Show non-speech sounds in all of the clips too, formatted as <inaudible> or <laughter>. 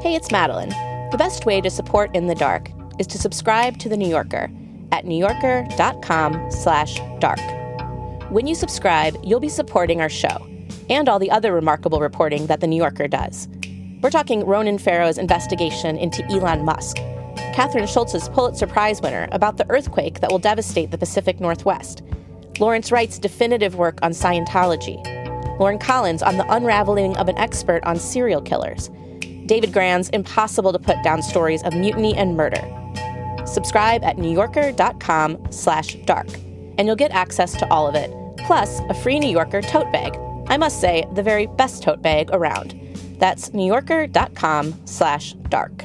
Hey, it's Madeleine. The best way to support In the Dark is to subscribe to The New Yorker at newyorker.com slash dark. When you subscribe, you'll be supporting our show and all the other remarkable reporting that The New Yorker does. We're talking Ronan Farrow's investigation into Elon Musk, Kathryn Schulz's Pulitzer Prize winner about the earthquake that will devastate the Pacific Northwest, Lawrence Wright's definitive work on Scientology, Lauren Collins on the unraveling of an expert on serial killers, David Grann's impossible to put down stories of mutiny and murder. Subscribe at newyorker.com slash dark, and you'll get access to all of it, plus a free New Yorker tote bag. I must say, the very best tote bag around. That's newyorker.com slash dark.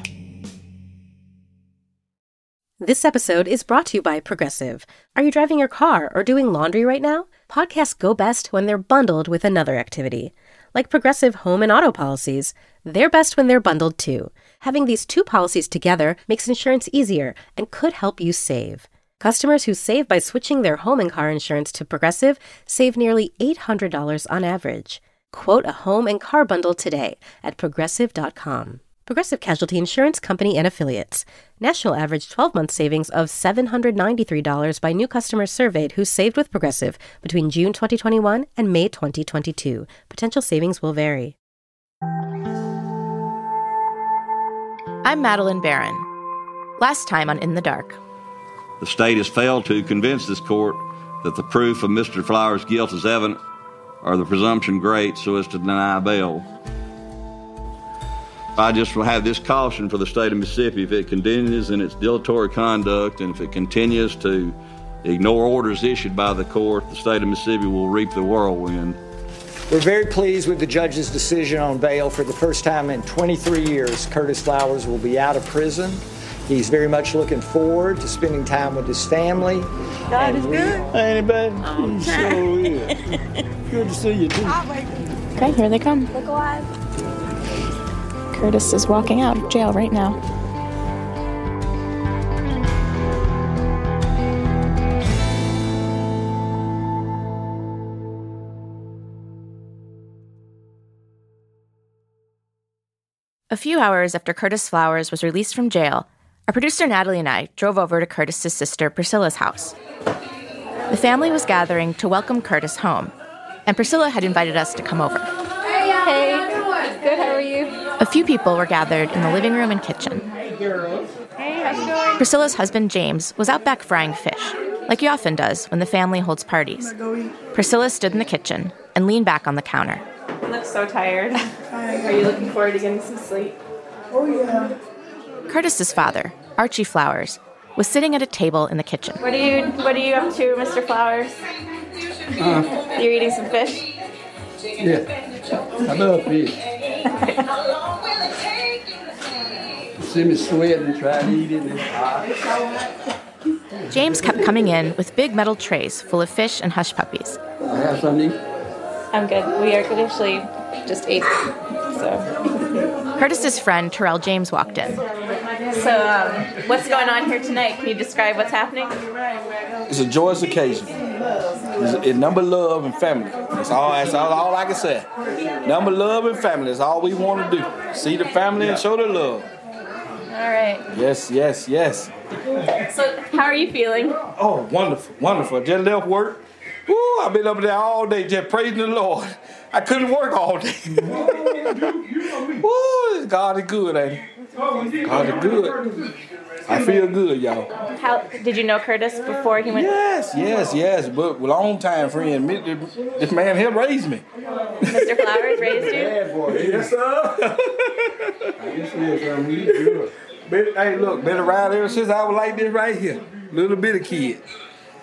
This episode is brought to you by Progressive. Are you driving your car or doing laundry right now? Podcasts go best when they're bundled with another activity. Like Progressive home and auto policies, they're best when they're bundled too. Having these two policies together makes insurance easier and could help you save. Customers who save by switching their home and car insurance to Progressive save nearly $800 on average. Quote a home and car bundle today at progressive.com. Progressive Casualty Insurance Company and Affiliates. National average 12 month savings of $793 by new customers surveyed who saved with Progressive between June 2021 and May 2022. Potential savings will vary. I'm Madeleine Baran. Last time on In the Dark. The state has failed to convince this court that the proof of Mr. Flowers' guilt is evident or the presumption great so as to deny bail. I just will have this caution for the state of Mississippi if it continues in its dilatory conduct and if it continues to ignore orders issued by the court, the state of Mississippi will reap the whirlwind. We're very pleased with the judge's decision on bail. For the first time in 23 years, Curtis Flowers will be out of prison. He's very much looking forward to spending time with his family. God is good. Ain't it, baby? Oh, sure is. <laughs> good to see you, too. Okay, here they come. Look alive. Curtis is walking out of jail right now. A few hours after Curtis Flowers was released from jail, our producer Natalie and I drove over to Curtis's sister Priscilla's house. The family was gathering to welcome Curtis home, and Priscilla had invited us to come over. Hey, good. How are you? A few people were gathered in the living room and kitchen. Hey, how's it going? Priscilla's husband James was out back frying fish, like he often does when the family holds parties. Priscilla stood in the kitchen and leaned back on the counter. You look so tired. <laughs> Are you looking forward to getting some sleep? Oh, yeah. Curtis's father, Archie Flowers, was sitting at a table in the kitchen. What are you What are you up to, Mr. Flowers? Uh. You're eating some fish. Yeah. I love fish. See me sweat and try to eat it. and it's hot. James kept coming in with big metal trays full of fish and hush puppies. I have something to eat. I'm good. We are good actually just ate. So, Curtis's friend Terrell James walked in. so um, what's going on here tonight? Can you describe what's happening? It's a joyous occasion. It's, it's number love and family. That's all. That's all, all I can say. Number love and family. That's all we want to do. See the family and show the love. All right. Yes, yes, yes. So, how are you feeling? Oh, wonderful, wonderful. Just left work. Woo, I've been up there all day just praising the Lord. I couldn't work all day. Woo, God is good, ain't he? God is good. I feel good, y'all. How did you know Curtis before he went? Yes, yes, yes. But long time friend. Me- This man here raised me. Mr. Flowers raised you. Yeah, boy. Yes, sir. Been, hey, look, been around ever since I was like this right here. Little bitty kid.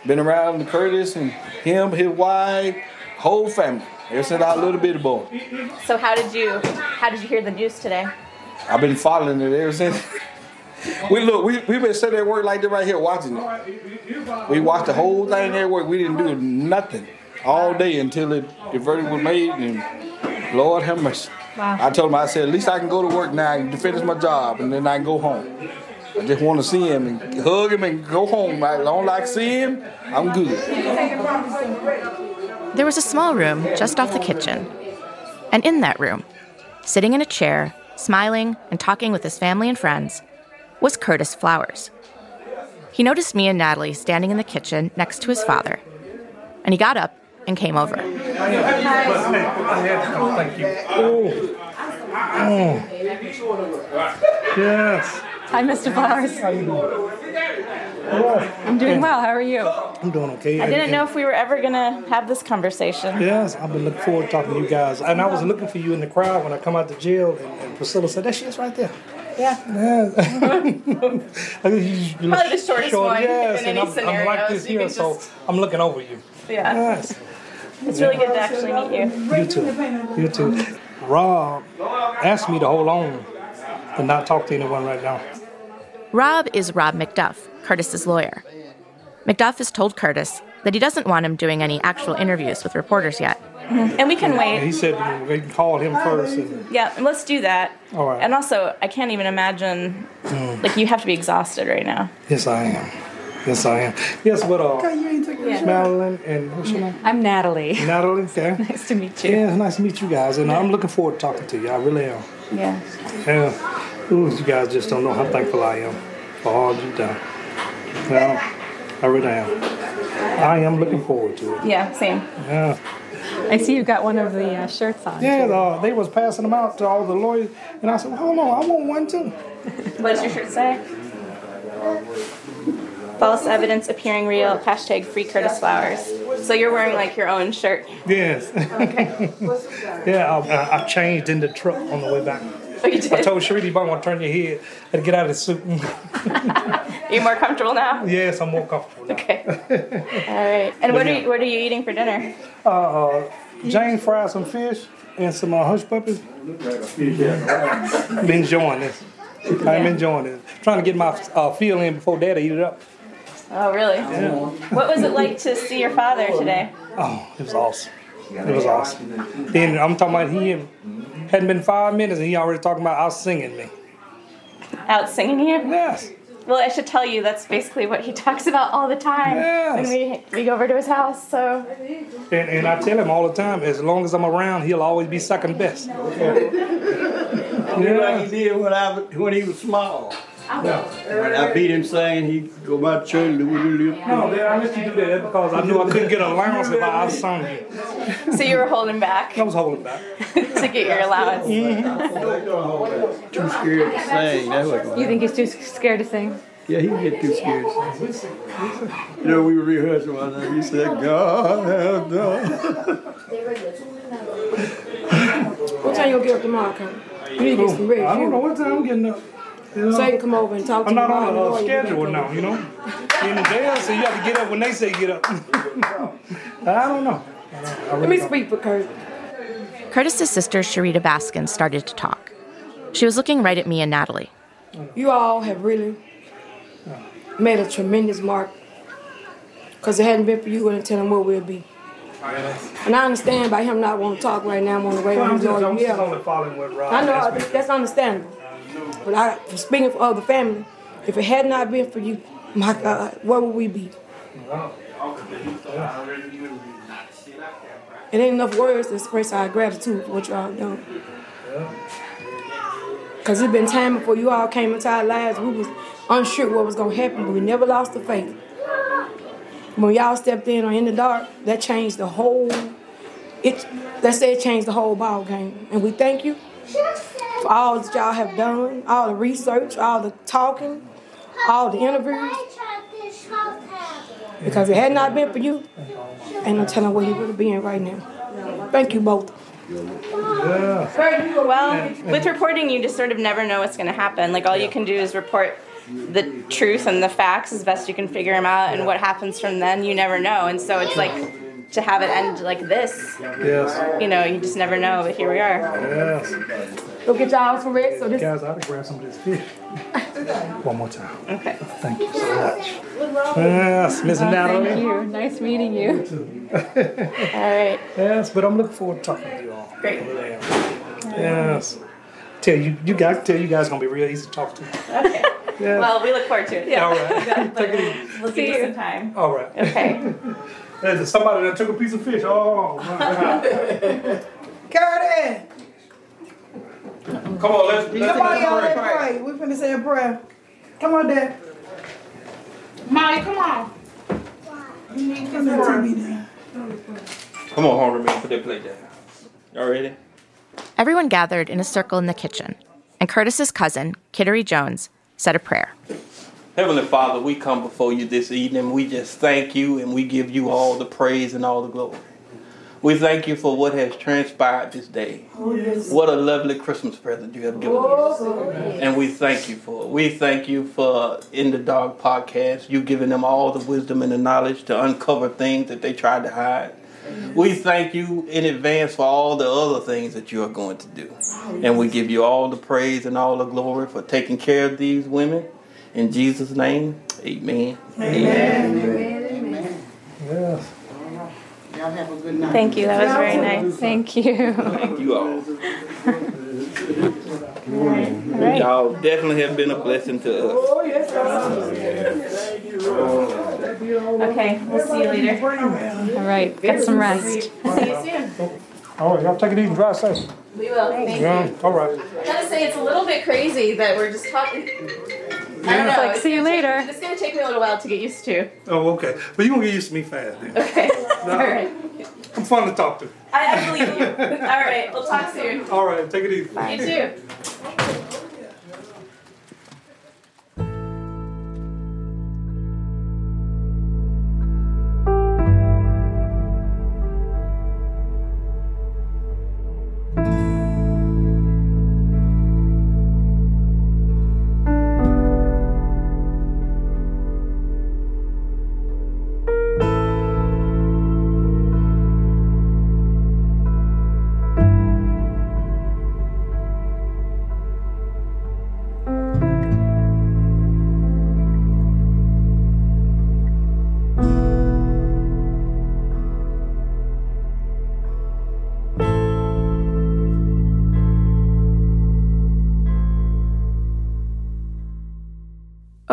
Been around the Curtis and him, his wife, whole family. Ever since I was a little bitty boy. So, how did you How did you hear the news today? I've been following it ever since. we look, we we been sitting at work like this right here watching it. We watched the whole thing at work. We didn't do nothing all day until it, the verdict was made. And Lord have mercy. Wow. I told him, I said, at least I can go to work now and finish my job, and then I can go home. I just want to see him and hug him and go home. As long as I can see him, I'm good. There was a small room just off the kitchen. And in that room, sitting in a chair, smiling and talking with his family and friends, was Curtis Flowers. He noticed me and Natalie standing in the kitchen next to his father, and he got up and came over. Thank you. Oh. Oh. Yes. Hi, Mr. Flowers. How you doing? I'm doing well. How are you? I'm doing okay. I didn't know if we were ever gonna have this conversation. Yes, I've been looking forward to talking to you guys. And I was looking for you in the crowd when I come out to jail, and, and Priscilla said, "That shit's right there." Yeah. Yeah. <laughs> Probably the shortest one yes, in and any I'm, I'm like this so here, can so just- I'm looking over you. Yeah. Yes. It's really good to actually meet you. You too. You too. Rob asked me to hold on and not talk to anyone right now. Rob is Rob McDuff, Curtis's lawyer. McDuff has told Curtis that he doesn't want him doing any actual interviews with reporters yet. And we can And wait. he said we can call him first. And, Yeah, and let's do that. All right. And also, I can't even imagine, like, you have to be exhausted right now. yes, I am. Yes, I am. Yes, but uh, Madeleine and what's your name? I'm Natalie. Natalie. Okay. <laughs> Nice to meet you. Yeah, it's nice to meet you guys, and I'm looking forward to talking to you. I really am. Yeah. Yeah. Ooh, you guys just don't know how thankful I am for all you've done. Yeah, I really am. I am looking forward to it. Yeah, same. Yeah. I see you got one of the uh, shirts on. Yeah, uh, they was passing them out to all the lawyers, and I said, well, hold on, I want one too. What does your shirt say? False evidence appearing real. Hashtag free Curtis Flowers. So you're wearing like your own shirt. Yes. Okay. <laughs> Yeah, I, I, I changed in the truck on the way back. Oh, you I told Sharita, you might want to turn your head and get out of the suit. Are <laughs> you more comfortable now? yes, I'm more comfortable now. Okay. All right. And what are you, what are you eating for dinner? Uh, uh, Jane fried some fish and some uh, hush puppies. <laughs> Been enjoying this. I'm enjoying it. Trying to get my uh, feel in before Daddy eat it up. Oh, really? What was it like to see your father today? Oh, it was awesome. It was awesome. Then I'm talking about he hadn't been five minutes and he already talking about out singing me. Out singing you? Yes. Well, I should tell you that's basically what he <laughs> talks about all the time Yes. when we we go over to his house. So And, and I tell him all the time, as long as I'm around, he'll always be second best. <laughs> Yeah. Like he did when I when he was small. When I beat him saying he go by the church. No, Dad, I let you do that because I knew I couldn't get an allowance if I outsung <laughs> you. so you were holding back I was holding back. <laughs> to get your allowance. Mm-hmm. Too scared to sing. That's what. You think he's too scared to sing? Yeah, he get too scared. You know, we were rehearsing one time. He said, "God have done." What time you gonna get up tomorrow, Kurt? You need to get some rest. I don't you. know what time I'm getting up. You know, So you can come over and talk to I'm you not tomorrow. on I know a you schedule can now, you know. In the jail, so you have to get up when they say get up. <laughs> I don't know. I don't- I Let me don't. speak for Kurt. Curtis's sister, Sharita Baskin, started to talk. She was looking right at me and Natalie. You all have really made a tremendous mark. Because it hadn't been for you, we wouldn't tell him where we'll be. And I understand by him not wanting to talk right now, I'm on the way Well, I'm to just, I'm just yeah. only following what Rob I know asked that's understandable. But I, speaking for other family, if it had not been for you, my God, where would we be? It ain't enough words to express our gratitude for what y'all done. Cause it's been time before you all came into our lives, we was unsure what was gonna happen, but we never lost the faith. When y'all stepped in or in the dark, that changed the whole. It that said changed the whole ball game, and we thank you for all that y'all have done, all the research, all the talking, all the interviews. Because it had not been for you, ain't no telling where you would have been right now. Thank you both. Well, with reporting, you just sort of never know what's going to happen. Like all you can do is report the truth and the facts as best you can figure them out, and what happens from then, you never know. And so it's like to have it end like this. Yes. You know, you just never know. But here we are. Yes. Go get y'all some rest. So this Guys, I to grab some of this fish. <laughs> One more time. Okay. Thank you so much. Yes, Miss Oh, Natalie. thank you. Nice meeting you. <laughs> All right. Yes, but I'm looking forward to talking to you all. Great. Yes. Tell you, you guys, tell you guys gonna be real easy to talk to. Okay. Yeah. Well, we look forward to it. Yeah. All right. <laughs> But we'll, we'll give you some time. All right. Okay. There's somebody that took a piece of fish. Oh, my God. Curtis! Come on, let's, let's, Come on, y'all, let's let's pray. pray. We finna say a prayer. Come on, Dad. Molly, come on. Come on, TV down. Come on, hungry man, put that plate down. Y'all ready? Everyone gathered in a circle in the kitchen, and Curtis's cousin, Kittery Jones, said a prayer. Heavenly Father, we come before you this evening. We just thank you and we give you all the praise and all the glory. We thank you for what has transpired this day. Oh, what a lovely Christmas present you have given us. Oh, and we thank you for it. We thank you for In the Dark podcast, you giving them all the wisdom and the knowledge to uncover things that they tried to hide. We thank you in advance for all the other things that you are going to do. And we give you all the praise and all the glory for taking care of these women. In Jesus' name, amen. Amen. Amen. Yes. Y'all have a good night. Thank you. That was very nice. Thank you. Thank you all. right. Y'all definitely have been a blessing to us. Oh, yes, Okay, we'll see you later. All right. Get some rest. See you soon. All right, y'all take it easy, drive safe. We will. Thank you. Yeah, all right. I gotta say, it's a little bit crazy that we're just talking. I don't know. Like, it's see you gonna take- It's gonna take me a little while to get used to. Oh, okay. But you're gonna get used to me fast then. Okay. <laughs> All right. I'm fun to talk to. I, I believe you. All right. We'll talk soon. All right, take it easy. Bye. You too.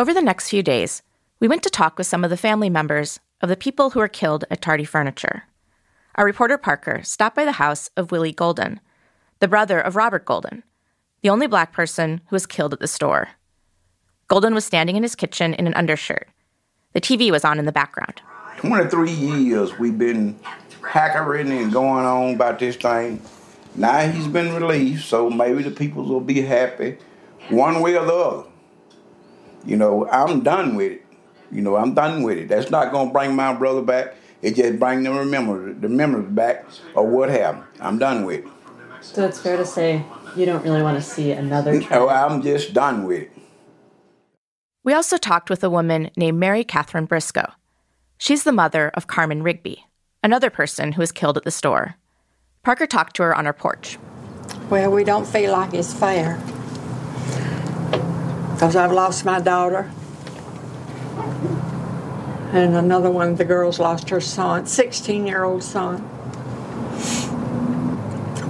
Over the next few days, we went to talk with some of the family members of the people who were killed at Tardy Furniture. Our reporter Parker stopped by the house of Willie Golden, the brother of Robert Golden, the only black person who was killed at the store. Golden was standing in his kitchen in an undershirt. The TV was on in the background. 23 years we've been hackering and going on about this thing. Now he's been released, so maybe the people will be happy one way or the other. You know, I'm done with it. You know, I'm done with it. That's not gonna bring my brother back. It just bring the remember the memories back of what happened. I'm done with it. So it's fair to say you don't really want to see another <laughs> trial. Oh, I'm just done with it. We also talked with a woman named Mary Catherine Briscoe. She's the mother of Carmen Rigby, another person who was killed at the store. Parker talked to her on her porch. Well, we don't feel like it's fair. Because I've lost my daughter. And another one of the girls lost her son, 16 year old son.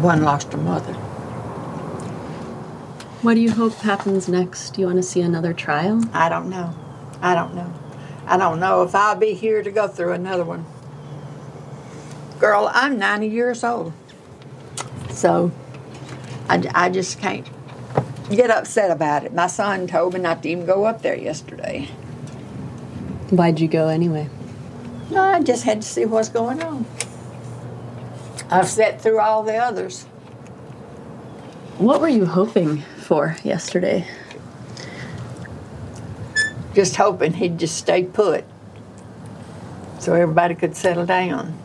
One lost her mother. What do you hope happens next? Do you want to see another trial? I don't know. I don't know. I don't know if I'll be here to go through another one. Girl, I'm 90 years old. So I, I just can't get upset about it. My son told me not to even go up there yesterday. Why'd you go anyway? No, I just had to see what's going on. I've sat through all the others. What were you hoping for yesterday? Just hoping he'd just stay put so everybody could settle down.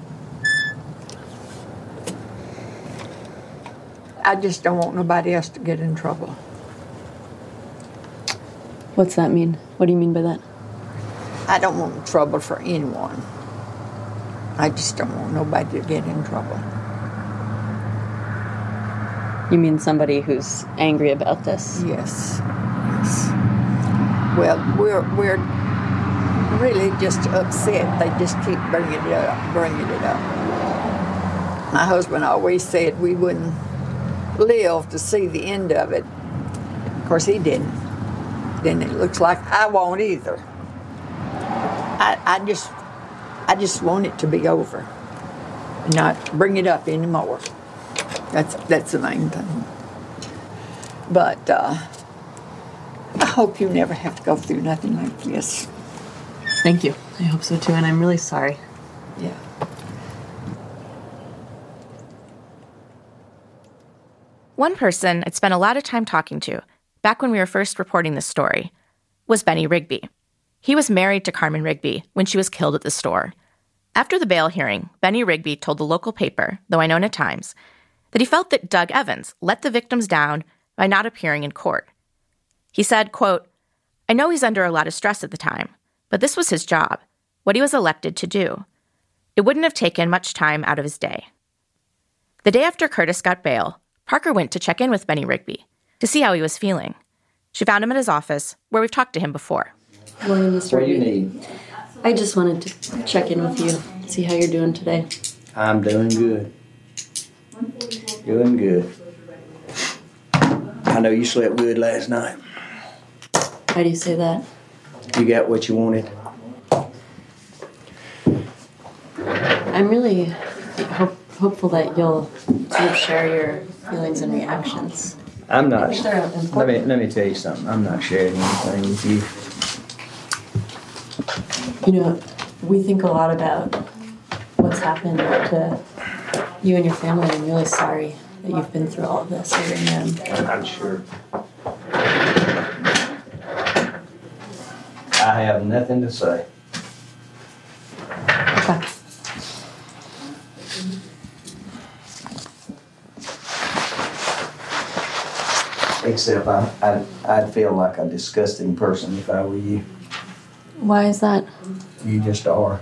I just don't want nobody else to get in trouble. What's that mean? What do you mean by that? I don't want trouble for anyone. I just don't want nobody to get in trouble. You mean somebody who's angry about this? Yes. Yes. Well, we're we're really just upset. They just keep bringing it up, bringing it up. My husband always said we wouldn't live to see the end of it. Of course, he didn't. Then it looks like I won't either. I, I just, I just want it to be over, not bring it up anymore. That's that's the main thing. But uh, I hope you never have to go through nothing like this. Thank you. I hope so too, and I'm really sorry. Yeah. One person I'd spent a lot of time talking to, back when we were first reporting this story, was Benny Rigby. He was married to Carmen Rigby when she was killed at the store. After the bail hearing, Benny Rigby told the local paper, the Winona Times, that he felt that Doug Evans let the victims down by not appearing in court. He said, quote, I know he's under a lot of stress at the time, but this was his job, what he was elected to do. It wouldn't have taken much time out of his day. The day after Curtis got bail, Parker went to check in with Benny Rigby to see how he was feeling. She found him at his office, where we've talked to him before. Morning, Mr. What do you need? I just wanted to check in with you, see how you're doing today. I'm doing good. Doing good. I know you slept good last night. Why do you say that? You got what you wanted. I'm really hope, hopeful that you'll sort of share your feelings and reactions. I'm not. I think. Let me let me tell you something. I'm not sharing anything with you. You know, we think a lot about what's happened to you and your family. I'm really sorry that you've been through all of this. I really am. I'm sure. I have nothing to say. Okay. Except I, I I'd feel like a disgusting person if I were you. Why is that? You just are.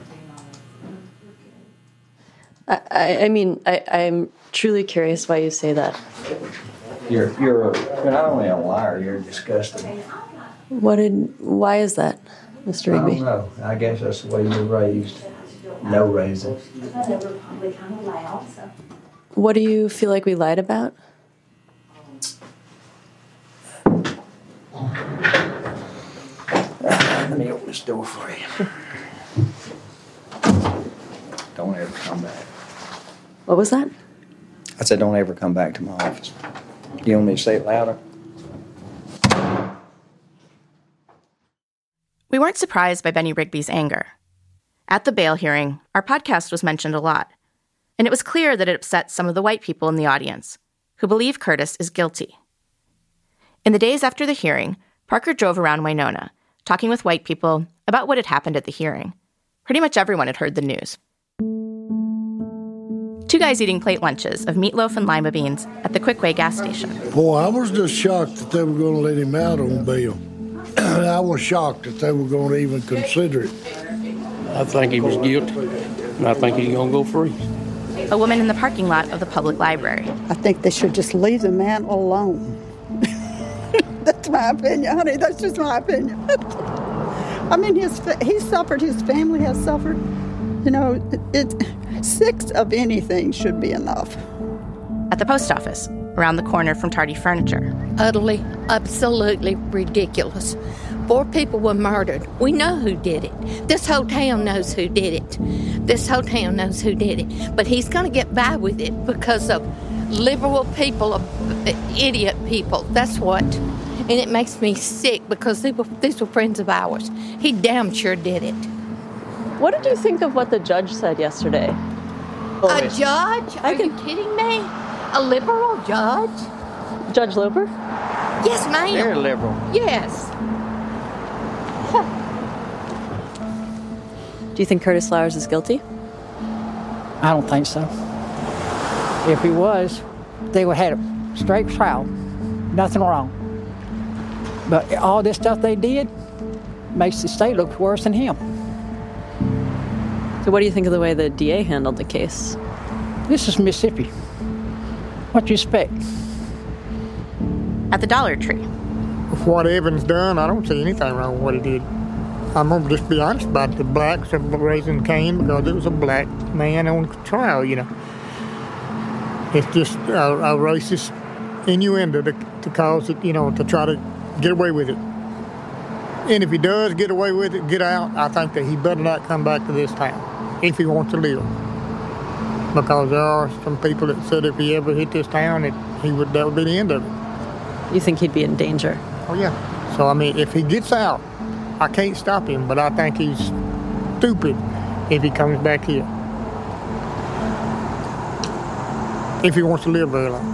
I, I, I mean, I, I'm truly curious why you say that. You're you're, a, you're not only a liar. You're disgusting. What did? Why is that, Mr. I don't know. I guess that's the way you're raised. No raising. What do you feel like we lied about? Let me open this door for you. Don't ever come back. What was that? I said, don't ever come back to my office. You want me to say it louder? We weren't surprised by Benny Rigby's anger. At the bail hearing, our podcast was mentioned a lot, and it was clear that it upset some of the white people in the audience who believe Curtis is guilty. In the days after the hearing, Parker drove around Winona, talking with white people about what had happened at the hearing. Pretty much everyone had heard the news. Two guys eating plate lunches of meatloaf and lima beans at the Quickway gas station. Boy, I was just shocked that they were going to let him out on bail. <clears throat> I was shocked that they were going to even consider it. I think he was guilty, and I think he's gonna go free. A woman in the parking lot of the public library. I think they should just leave the man alone. That's my opinion, honey. That's just my opinion. <laughs> I mean, his he suffered. His family has suffered. You know, it, it six of anything should be enough. At the post office, around the corner from Tardy Furniture. Utterly, absolutely ridiculous. Four people were murdered. We know who did it. This whole town knows who did it. This whole town knows who did it. But he's going to get by with it because of liberal people, of idiot people. That's what. And it makes me sick because they were, these were friends of ours. He damn sure did it. What did you think of what the judge said yesterday? Oh, a judge? Are you kidding me? A liberal judge? Judge Loper? Yes, ma'am. Very liberal. Yes. Do you think Curtis Flowers is guilty? I don't think so. If he was, they would have had a straight trial, nothing wrong. But all this stuff they did makes the state look worse than him. So, what do you think of the way the DA handled the case? This is Mississippi. What do you expect? At the Dollar Tree. With what Evans done, I don't see anything wrong with what he did. I'm gonna just be honest about it. the blacks are raising Cain because it was a black man on trial, you know. It's just a, a racist innuendo to, to cause it, you know, to try to get away with it. And if he does get away with it, get out, I think that he better not come back to this town if he wants to live. Because there are some people that said if he ever hit this town, that he would that would be the end of it. You think he'd be in danger? Oh, yeah. So, I mean, if he gets out, I can't stop him, but I think he's stupid if he comes back here. If he wants to live very long.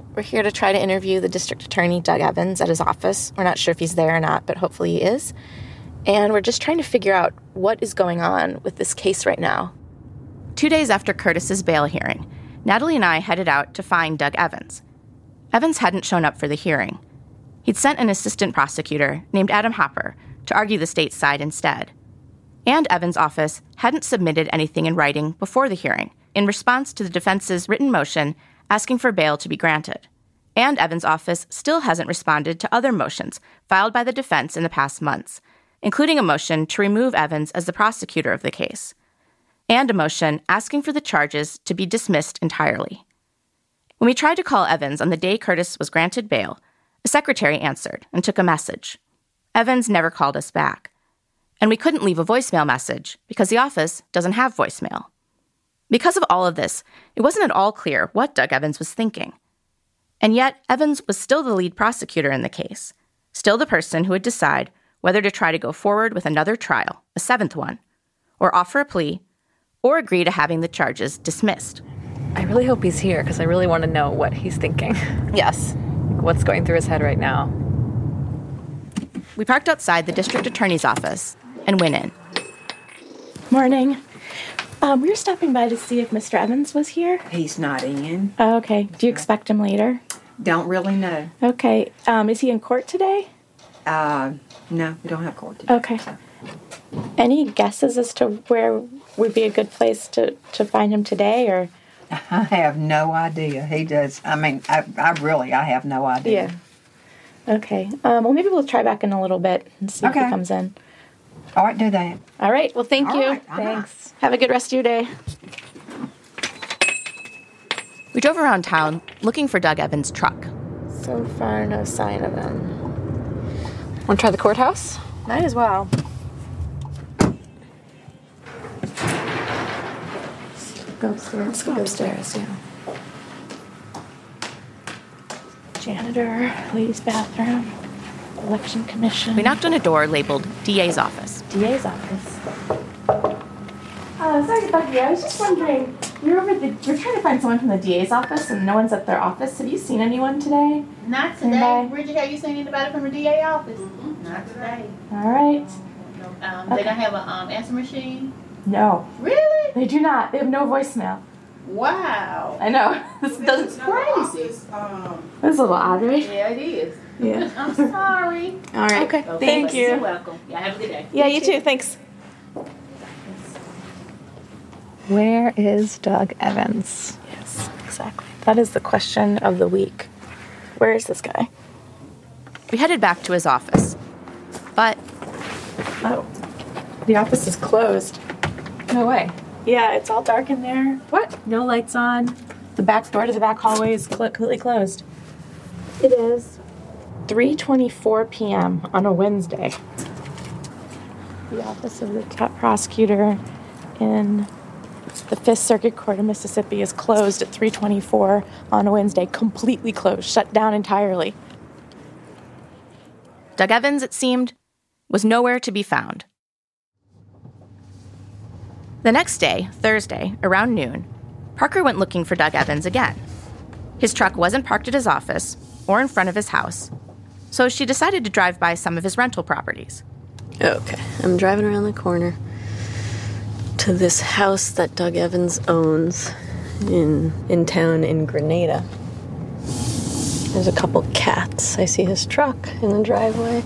We're here to try to interview the district attorney, Doug Evans, at his office. We're not sure if he's there or not, but hopefully he is. And we're just trying to figure out what is going on with this case right now. Two days after Curtis's bail hearing, Natalie and I headed out to find Doug Evans. Evans hadn't shown up for the hearing. He'd sent an assistant prosecutor named Adam Hopper to argue the state's side instead. And Evans' office hadn't submitted anything in writing before the hearing in response to the defense's written motion asking for bail to be granted. And Evans' office still hasn't responded to other motions filed by the defense in the past months, including a motion to remove Evans as the prosecutor of the case, and a motion asking for the charges to be dismissed entirely. When we tried to call Evans on the day Curtis was granted bail, a secretary answered and took a message. Evans never called us back. And we couldn't leave a voicemail message because the office doesn't have voicemail. Because of all of this, it wasn't at all clear what Doug Evans was thinking. And yet, Evans was still the lead prosecutor in the case, still the person who would decide whether to try to go forward with another trial, a seventh one, or offer a plea, or agree to having the charges dismissed. I really hope he's here because I really want to know what he's thinking. <laughs> Yes. What's going through his head right now? We parked outside the district attorney's office and went in. Morning. Um, we were stopping by to see if Mr. Evans was here. He's not in. Oh, okay. Do you expect him later? Don't really know. Okay. Um, is he in court today? Uh, no, we don't have court today. Okay. Any guesses as to where would be a good place to, to find him today, or? <laughs> I have no idea. He does. I mean, I, I really, I have no idea. Yeah. Okay. Um, well, maybe we'll try back in a little bit and see if he comes in. All right, do that. All right. Well, thank All you. right. Thanks. Have a good rest of your day. We drove around town looking for Doug Evans' truck. So far, no sign of him. Want to try the courthouse? Might as well. Go upstairs. Let's go upstairs, yeah. Janitor, ladies' bathroom, election commission. We knocked on a door labeled DA's office. DA's office. Uh, sorry to bug you. I was just wondering, you're over the, we're trying to find someone from the DA's office and no one's at their office. Have you seen anyone today? Not today. Anybody? Bridget, have you seen anybody from the DA office? Not today. All right. Um, Okay. They don't have an um, answer machine. No. Really? They do not. They have no voicemail. Wow. I know. <laughs> This doesn't. crazy. Um, this is a little odd, right? Yeah, it is. Yeah. <laughs> I'm sorry. All right. Okay. Thank you. You're welcome. Yeah, have a good day. Yeah, you too. Thanks. Where is Doug Evans? Yes, exactly. That is the question of the week. Where is this guy? We headed back to his office. But. Oh. The office is closed. No way. Yeah, it's all dark in there. What? No lights on. The back door to the back hallway is cl- completely closed. It is 3:24 p.m. on a Wednesday. The office of the top prosecutor in the Fifth Circuit Court of Mississippi is closed at 3:24 on a Wednesday, completely closed, shut down entirely. Doug Evans, it seemed, was nowhere to be found. The next day, Thursday, around noon, Parker went looking for Doug Evans again. His truck wasn't parked at his office or in front of his house, so she decided to drive by some of his rental properties. Okay, I'm driving around the corner to this house that Doug Evans owns in in town in Grenada. There's a couple cats. I see his truck in the driveway.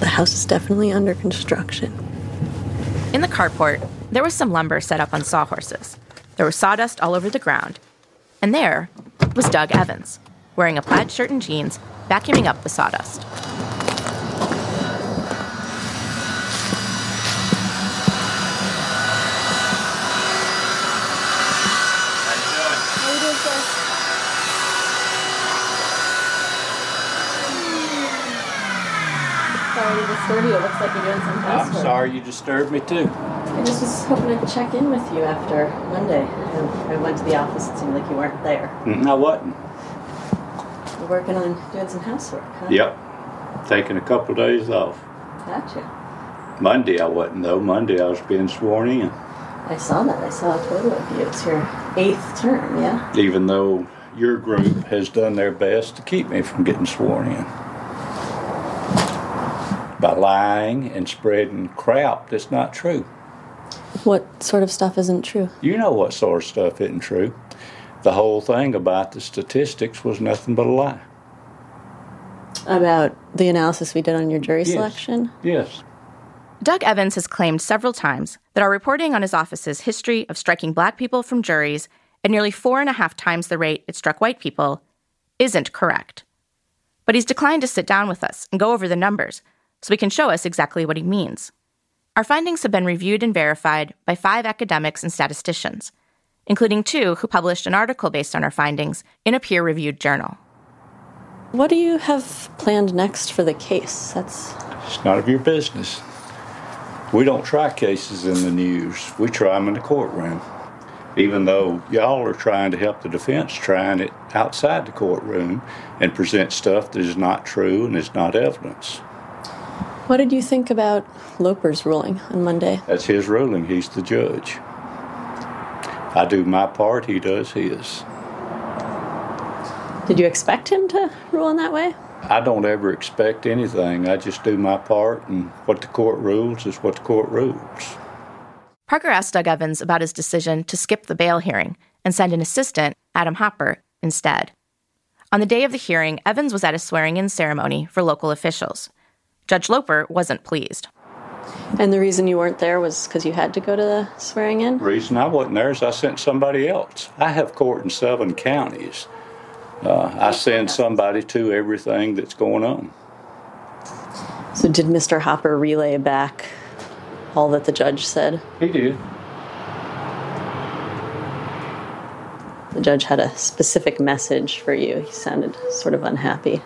The house is definitely under construction. In the carport, there was some lumber set up on sawhorses. There was sawdust all over the ground. And there was Doug Evans, wearing a plaid shirt and jeans, vacuuming up the sawdust. Sorry to disturb you. It looks like you're doing some I'm sorry you disturbed me too. I just was hoping to check in with you after Monday. I went to the office. It seemed like you weren't there. Mm, I wasn't. You're working on doing some housework, huh? Yep. Taking a couple of days off. Gotcha. Monday I wasn't though. Monday I was being sworn in. I saw that. I saw a photo of you. It's your eighth term, yeah? Even though your group has done their best to keep me from getting sworn in. By lying and spreading crap that's not true. What sort of stuff isn't true? You know what sort of stuff isn't true. The whole thing about the statistics was nothing but a lie. About the analysis we did on your jury Yes. selection? Yes. Doug Evans has claimed several times that our reporting on his office's history of striking black people from juries at nearly four and a half times the rate it struck white people isn't correct. But he's declined to sit down with us and go over the numbers so he can show us exactly what he means. Our findings have been reviewed and verified by five academics and statisticians, including two who published an article based on our findings in a peer reviewed journal. What do you have planned next for the case? That's It's none of your business. We don't try cases in the news. We try them in the courtroom. Even though y'all are trying to help the defense trying it outside the courtroom and present stuff that is not true and is not evidence. What did you think about Loper's ruling on Monday? That's his ruling. He's the judge. I do my part, he does his. Did you expect him to rule in that way? I don't ever expect anything. I just do my part, and what the court rules is what the court rules. Parker asked Doug Evans about his decision to skip the bail hearing and send an assistant, Adam Hopper, instead. On the day of the hearing, Evans was at a swearing in ceremony for local officials. Judge Loper wasn't pleased. And the reason you weren't there was because you had to go to the swearing in? The reason I wasn't there is I sent somebody else. I have court in seven counties. Uh, I send somebody to everything that's going on. So, did Mr. Hopper relay back all that the judge said? He did. The judge had a specific message for you. He sounded sort of unhappy.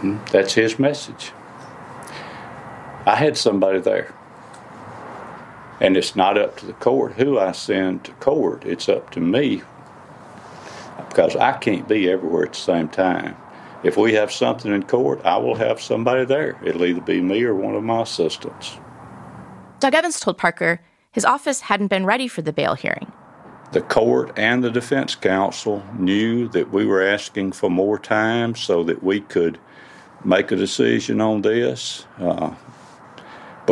Mm, That's his message. I had somebody there. And it's not up to the court who I send to court, it's up to me because I can't be everywhere at the same time. If we have something in court, I will have somebody there. It'll either be me or one of my assistants. Doug Evans told Parker his office hadn't been ready for the bail hearing. The court and the defense counsel knew that we were asking for more time so that we could make a decision on this. Uh,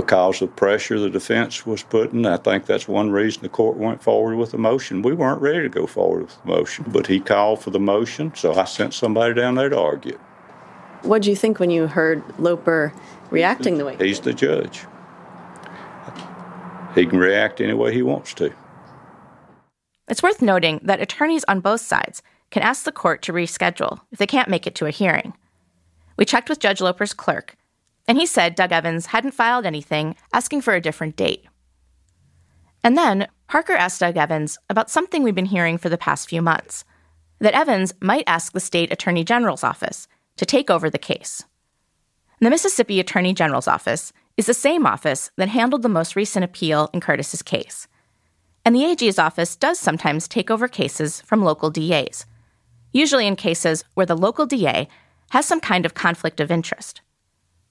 because of pressure the defense was putting, I think that's one reason the court went forward with the motion. We weren't ready to go forward with the motion, but he called for the motion, so I sent somebody down there to argue. it. What did you think when you heard Loper reacting the way? He he's the judge. He can react any way he wants to. It's worth noting that attorneys on both sides can ask the court to reschedule if they can't make it to a hearing. We checked with Judge Loper's clerk, and he said Doug Evans hadn't filed anything asking for a different date. And then Parker asked Doug Evans about something we've been hearing for the past few months that Evans might ask the state attorney general's office to take over the case. The Mississippi Attorney General's office is the same office that handled the most recent appeal in Curtis's case. And the AG's office does sometimes take over cases from local DAs, usually in cases where the local DA has some kind of conflict of interest.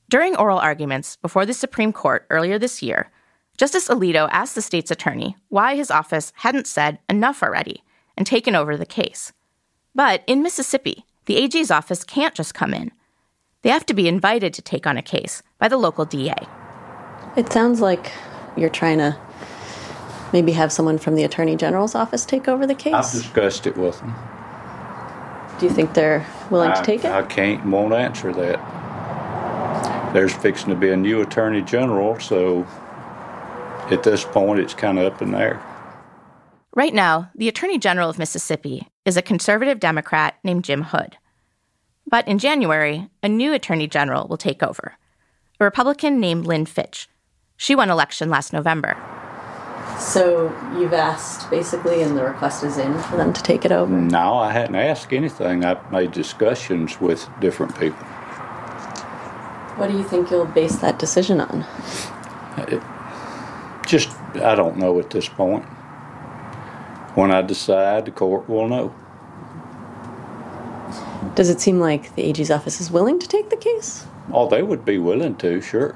During oral arguments before the Supreme Court earlier this year, Justice Alito asked the state's attorney why his office hadn't said enough already and taken over the case. But in Mississippi, the AG's office can't just come in. They have to be invited to take on a case by the local DA. It sounds like you're trying to maybe have someone from the attorney general's office take over the case. I've discussed it with him. Do you think they're willing I, to take it? I can't won't answer that. There's fixing to be a new attorney general, so at this point, it's kind of up in the air. Right now, the Attorney General of Mississippi is a conservative Democrat named Jim Hood. But in January, a new Attorney General will take over a Republican named Lynn Fitch. She won election last November. So you've asked basically, and the request is in for them to take it over? No, I hadn't asked anything. I've made discussions with different people. What do you think you'll base that decision on? It, just, I don't know at this point. When I decide, the court will know. Does it seem like the AG's office is willing to take the case? Oh, they would be willing to, sure.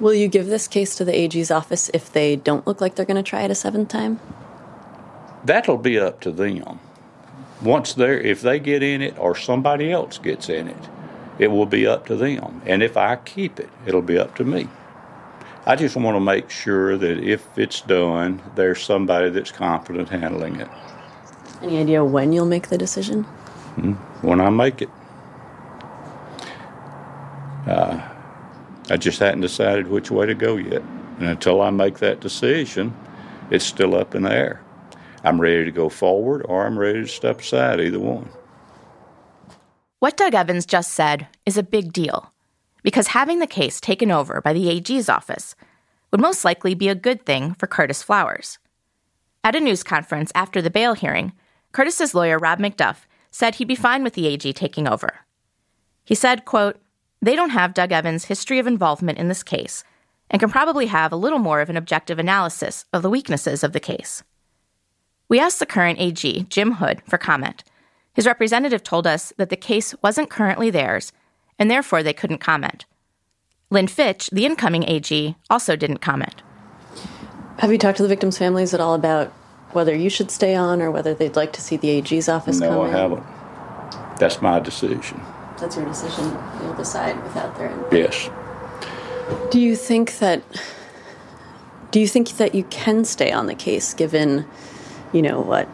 Will you give this case to the AG's office if they don't look like they're going to try it a seventh time? That'll be up to them. Once they're, if they get in it or somebody else gets in it, it will be up to them. And if I keep it, it'll be up to me. I just want to make sure that if it's done, there's somebody that's competent handling it. Any idea when you'll make the decision? Hmm? When I make it. Uh, I just hadn't decided which way to go yet. And until I make that decision, it's still up in the air. I'm ready to go forward or I'm ready to step aside, either one. What Doug Evans just said is a big deal because having the case taken over by the AG's office would most likely be a good thing for Curtis Flowers. At a news conference after the bail hearing, Curtis's lawyer Rob McDuff said he'd be fine with the AG taking over. He said, quote, they don't have Doug Evans' history of involvement in this case and can probably have a little more of an objective analysis of the weaknesses of the case. We asked the current AG, Jim Hood, for comment. His representative told us that the case wasn't currently theirs, and therefore they couldn't comment. Lynn Fitch, the incoming AG, also didn't comment. Have you talked to the victims' families at all about whether you should stay on or whether they'd like to see the AG's office no, come I in? haven't. That's my decision. That's your decision. You'll decide without their input. Yes. Do you think that do you think that you can stay on the case given, you know, what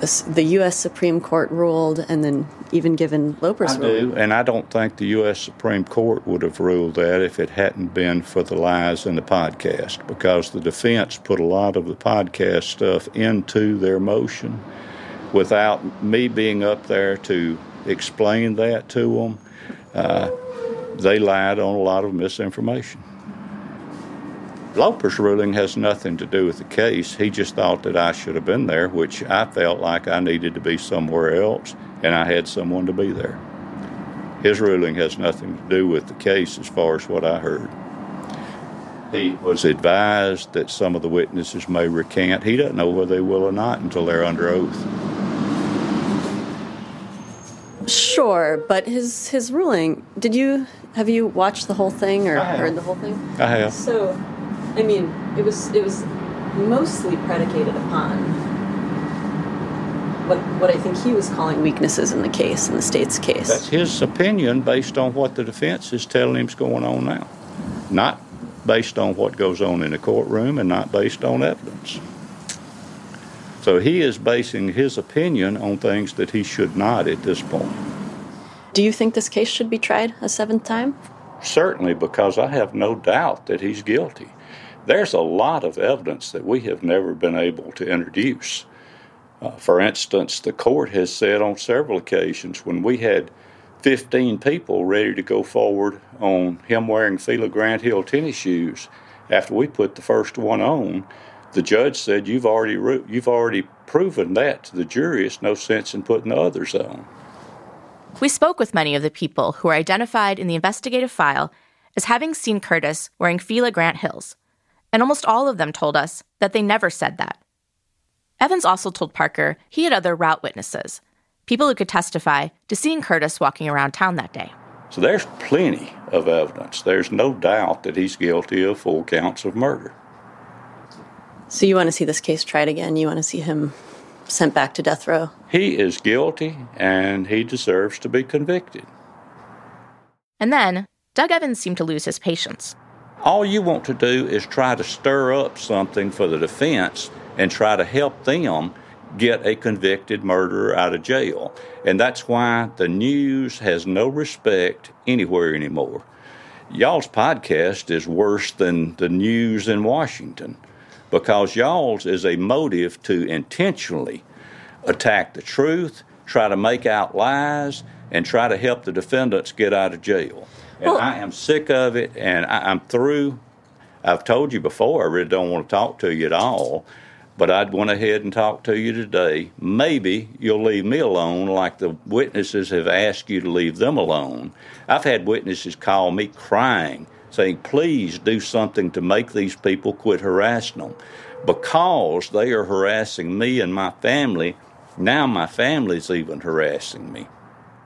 the, the U.S. Supreme Court ruled, and then even given Loper's I rule? do, and I don't think the U.S. Supreme Court would have ruled that if it hadn't been for the lies in the podcast, because the defense put a lot of the podcast stuff into their motion without me being up there to explain that to them. Uh, they lied on a lot of misinformation. Loper's ruling has nothing to do with the case. He just thought that I should have been there, which I felt like I needed to be somewhere else, and I had someone to be there. His ruling has nothing to do with the case as far as what I heard. He was advised that some of the witnesses may recant. He doesn't know whether they will or not until they're under oath. Sure, but his his ruling. Did you have you watched the whole thing or heard the whole thing? I have. So, I mean, it was it was mostly predicated upon what what I think he was calling weaknesses in the case in the state's case. That's his opinion based on what the defense is telling him's going on now, not based on what goes on in the courtroom and not based on evidence. So he is basing his opinion on things that he should not at this point. Do you think this case should be tried a seventh time? Certainly, because I have no doubt that he's guilty. There's a lot of evidence that we have never been able to introduce. Uh, for instance, the court has said on several occasions when we had 15 people ready to go forward on him wearing Fila Grant Hill tennis shoes, after we put the first one on, the judge said, "You've already you've already proven that to the jury. It's no sense in putting the others on." We spoke with many of the people who are identified in the investigative file as having seen Curtis wearing Fila Grant Hills, and almost all of them told us that they never said that. Evans also told Parker he had other route witnesses, people who could testify to seeing Curtis walking around town that day. So there's plenty of evidence. There's no doubt that he's guilty of full counts of murder. So you want to see this case tried again? You want to see him sent back to death row? He is guilty and he deserves to be convicted. And then, Doug Evans seemed to lose his patience. All you want to do is try to stir up something for the defense and try to help them get a convicted murderer out of jail. And that's why the news has no respect anywhere anymore. Y'all's podcast is worse than the news in Washington because y'all's is a motive to intentionally attack the truth, try to make out lies, and try to help the defendants get out of jail. And I am sick of it, and I, I'm through. I've told you before, I really don't want to talk to you at all, but I'd went ahead and talked to you today. Maybe you'll leave me alone like the witnesses have asked you to leave them alone. I've had witnesses call me crying, saying, please do something to make these people quit harassing them. Because they are harassing me and my family, now my family's even harassing me.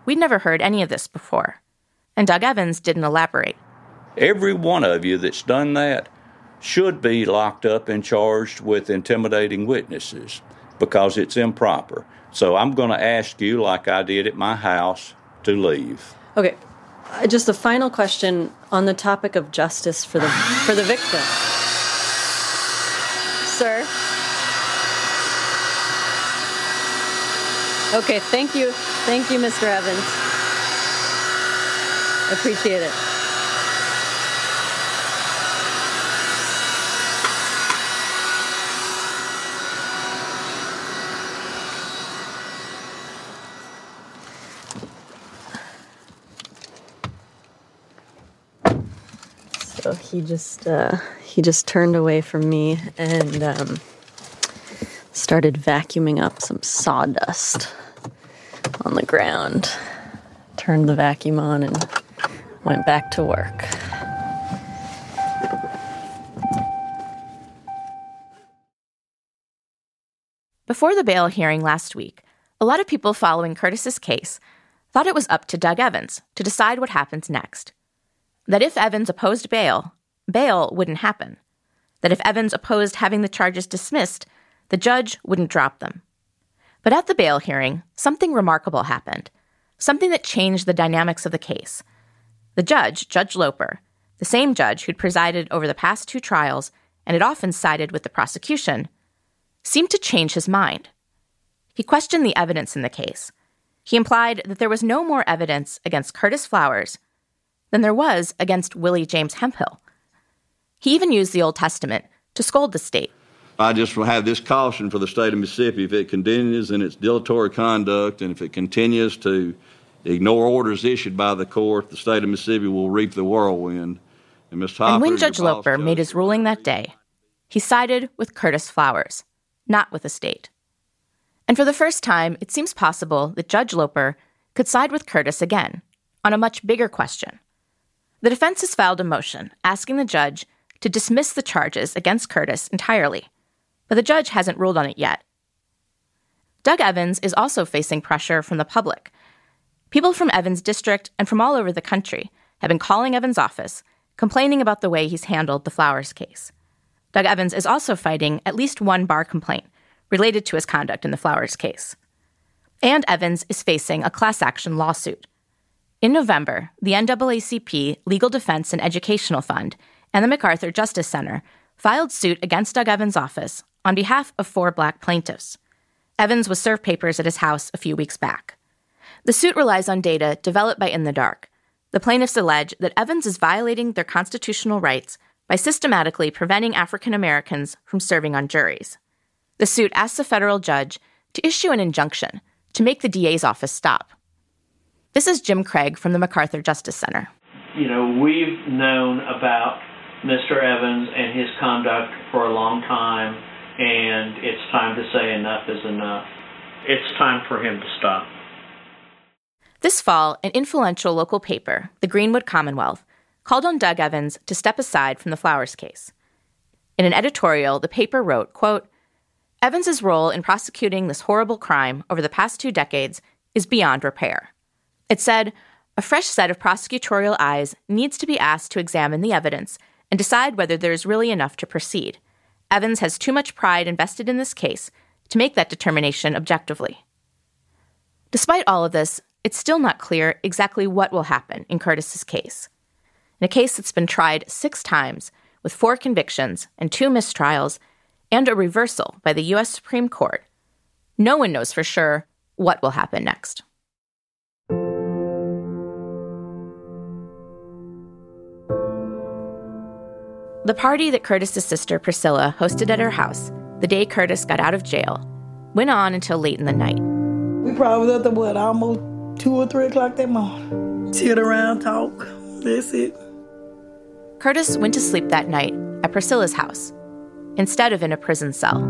We'd never heard any of this before, and Doug Evans didn't elaborate. Every one of you that's done that should be locked up and charged with intimidating witnesses because it's improper. So I'm going to ask you, like I did at my house, to leave. Okay, uh, just a final question on the topic of justice for the for the victim. Sir. Okay, thank you. Thank you, Mr. Evans. Appreciate it. So he just uh, he just turned away from me and um, started vacuuming up some sawdust on the ground. Turned the vacuum on and went back to work. Before the bail hearing last week, a lot of people following Curtis's case thought it was up to Doug Evans to decide what happens next. That if Evans opposed bail, bail wouldn't happen. That if Evans opposed having the charges dismissed, the judge wouldn't drop them. But at the bail hearing, something remarkable happened, something that changed the dynamics of the case. The judge, Judge Loper, the same judge who'd presided over the past two trials and had often sided with the prosecution, seemed to change his mind. He questioned the evidence in the case. He implied that there was no more evidence against Curtis Flowers than there was against Willie James Hemphill. He even used the Old Testament to scold the state. I just have this caution for the state of Mississippi. If it continues in its dilatory conduct and if it continues to ignore orders issued by the court, the state of Mississippi will reap the whirlwind. And, Ms. Hopper, and when Judge Loper made his ruling that day, he sided with Curtis Flowers, not with the state. And for the first time, it seems possible that Judge Loper could side with Curtis again on a much bigger question. The defense has filed a motion asking the judge to dismiss the charges against Curtis entirely, but the judge hasn't ruled on it yet. Doug Evans is also facing pressure from the public. People from Evans' district and from all over the country have been calling Evans' office, complaining about the way he's handled the Flowers case. Doug Evans is also fighting at least one bar complaint related to his conduct in the Flowers case. And Evans is facing a class action lawsuit. In November, the NAACP Legal Defense and Educational Fund and the MacArthur Justice Center filed suit against Doug Evans' office on behalf of four black plaintiffs. Evans was served papers at his house a few weeks back. The suit relies on data developed by In the Dark. The plaintiffs allege that Evans is violating their constitutional rights by systematically preventing African Americans from serving on juries. The suit asks a federal judge to issue an injunction to make the DA's office stop. This is Jim Craig from the MacArthur Justice Center. You know, we've known about Mr. Evans and his conduct for a long time, and it's time to say enough is enough. It's time for him to stop. This fall, an influential local paper, the Greenwood Commonwealth, called on Doug Evans to step aside from the Flowers case. In an editorial, the paper wrote, quote, Evans's role in prosecuting this horrible crime over the past two decades is beyond repair. It said, a fresh set of prosecutorial eyes needs to be asked to examine the evidence and decide whether there is really enough to proceed. Evans has too much pride invested in this case to make that determination objectively. Despite all of this, it's still not clear exactly what will happen in Curtis's case. In a case that's been tried six times, with four convictions and two mistrials, and a reversal by the U.S. Supreme Court, no one knows for sure what will happen next. The party that Curtis's sister Priscilla hosted at her house the day Curtis got out of jail went on until late in the night. We probably was to what, almost two or three o'clock that morning. Sit around, talk. That's it. Curtis went to sleep that night at Priscilla's house instead of in a prison cell.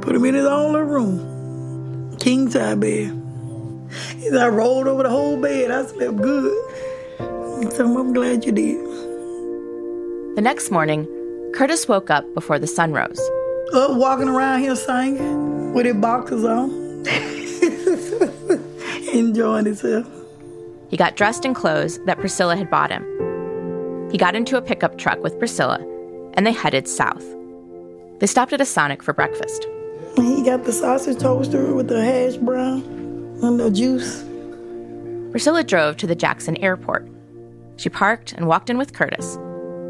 Put him in his own little room. King size bed. I rolled over the whole bed. I slept good. So I'm glad you did. The next morning, Curtis woke up before the sun rose. Up walking around here singing with his boxers on. <laughs> <laughs> Enjoying himself. He got dressed in clothes that Priscilla had bought him. He got into a pickup truck with Priscilla, and they headed south. They stopped at a Sonic for breakfast. He got the sausage toaster with the hash brown and the juice. Priscilla drove to the Jackson airport. She parked and walked in with Curtis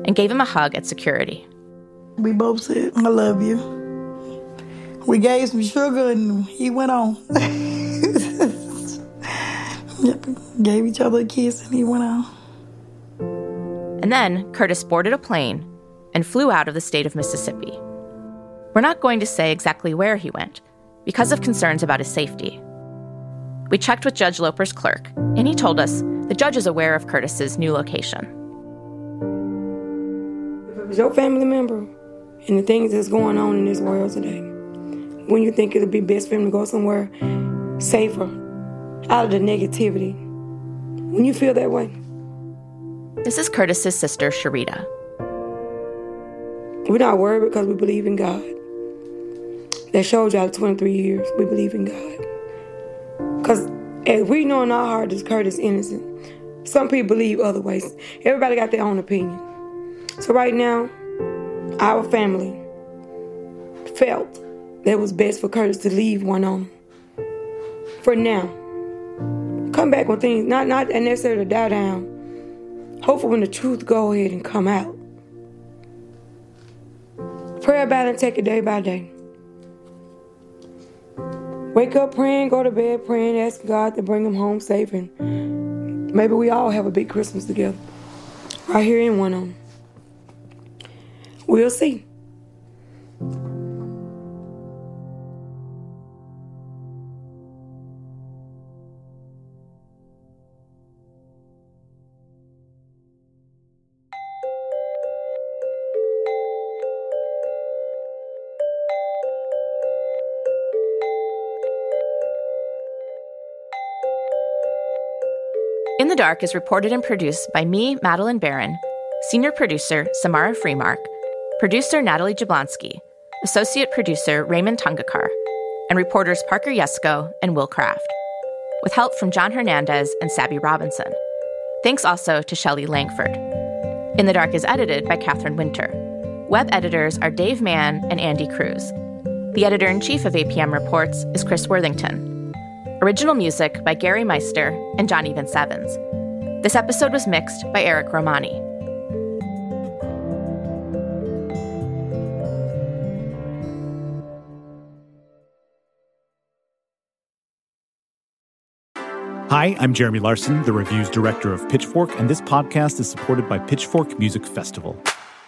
and gave him a hug at security. We both said, I love you. We gave some sugar and he went on. <laughs> yep, gave each other a kiss and he went on. And then Curtis boarded a plane and flew out of the state of Mississippi. We're not going to say exactly where he went because of concerns about his safety. We checked with Judge Loper's clerk, and he told us the judge is aware of Curtis's new location. If it was your family member and the things that's going on in this world today, when you think it'll be best for him to go somewhere safer, out of the negativity, when you feel that way, This is Curtis's sister, Sharita. we're not worried because we believe in God. That showed y'all 23 years we believe in God. Because if we know in our heart that Curtis innocent, some people believe other ways. Everybody got their own opinion. So right now, our family felt that it was best for Curtis to leave Winona. For now. Come back when things not not necessarily to die down. Hopefully when the truth go ahead and come out. Pray about it and take it day by day. Wake up praying, go to bed praying, ask God to bring him home safe, and maybe we all have a big Christmas together. Right here in Winona. We'll see. The Dark is reported and produced by me, Madeleine Baran, senior producer Samara Freemark, producer Natalie Jablonski, associate producer Rehman Tungekar, and reporters Parker Yesko and Will Kraft, with help from John Hernandez and Sabby Robinson. Thanks also to Shelley Langford. In the Dark is edited by Katherine Winter. Web editors are Dave Mann and Andy Cruz. The editor in chief of APM Reports is Chris Worthington. Original music by Gary Meister and Johnny Vince Evans. This episode was mixed by Eric Romani. Hi, I'm Jeremy Larson, the reviews director of Pitchfork, and this podcast is supported by Pitchfork Music Festival.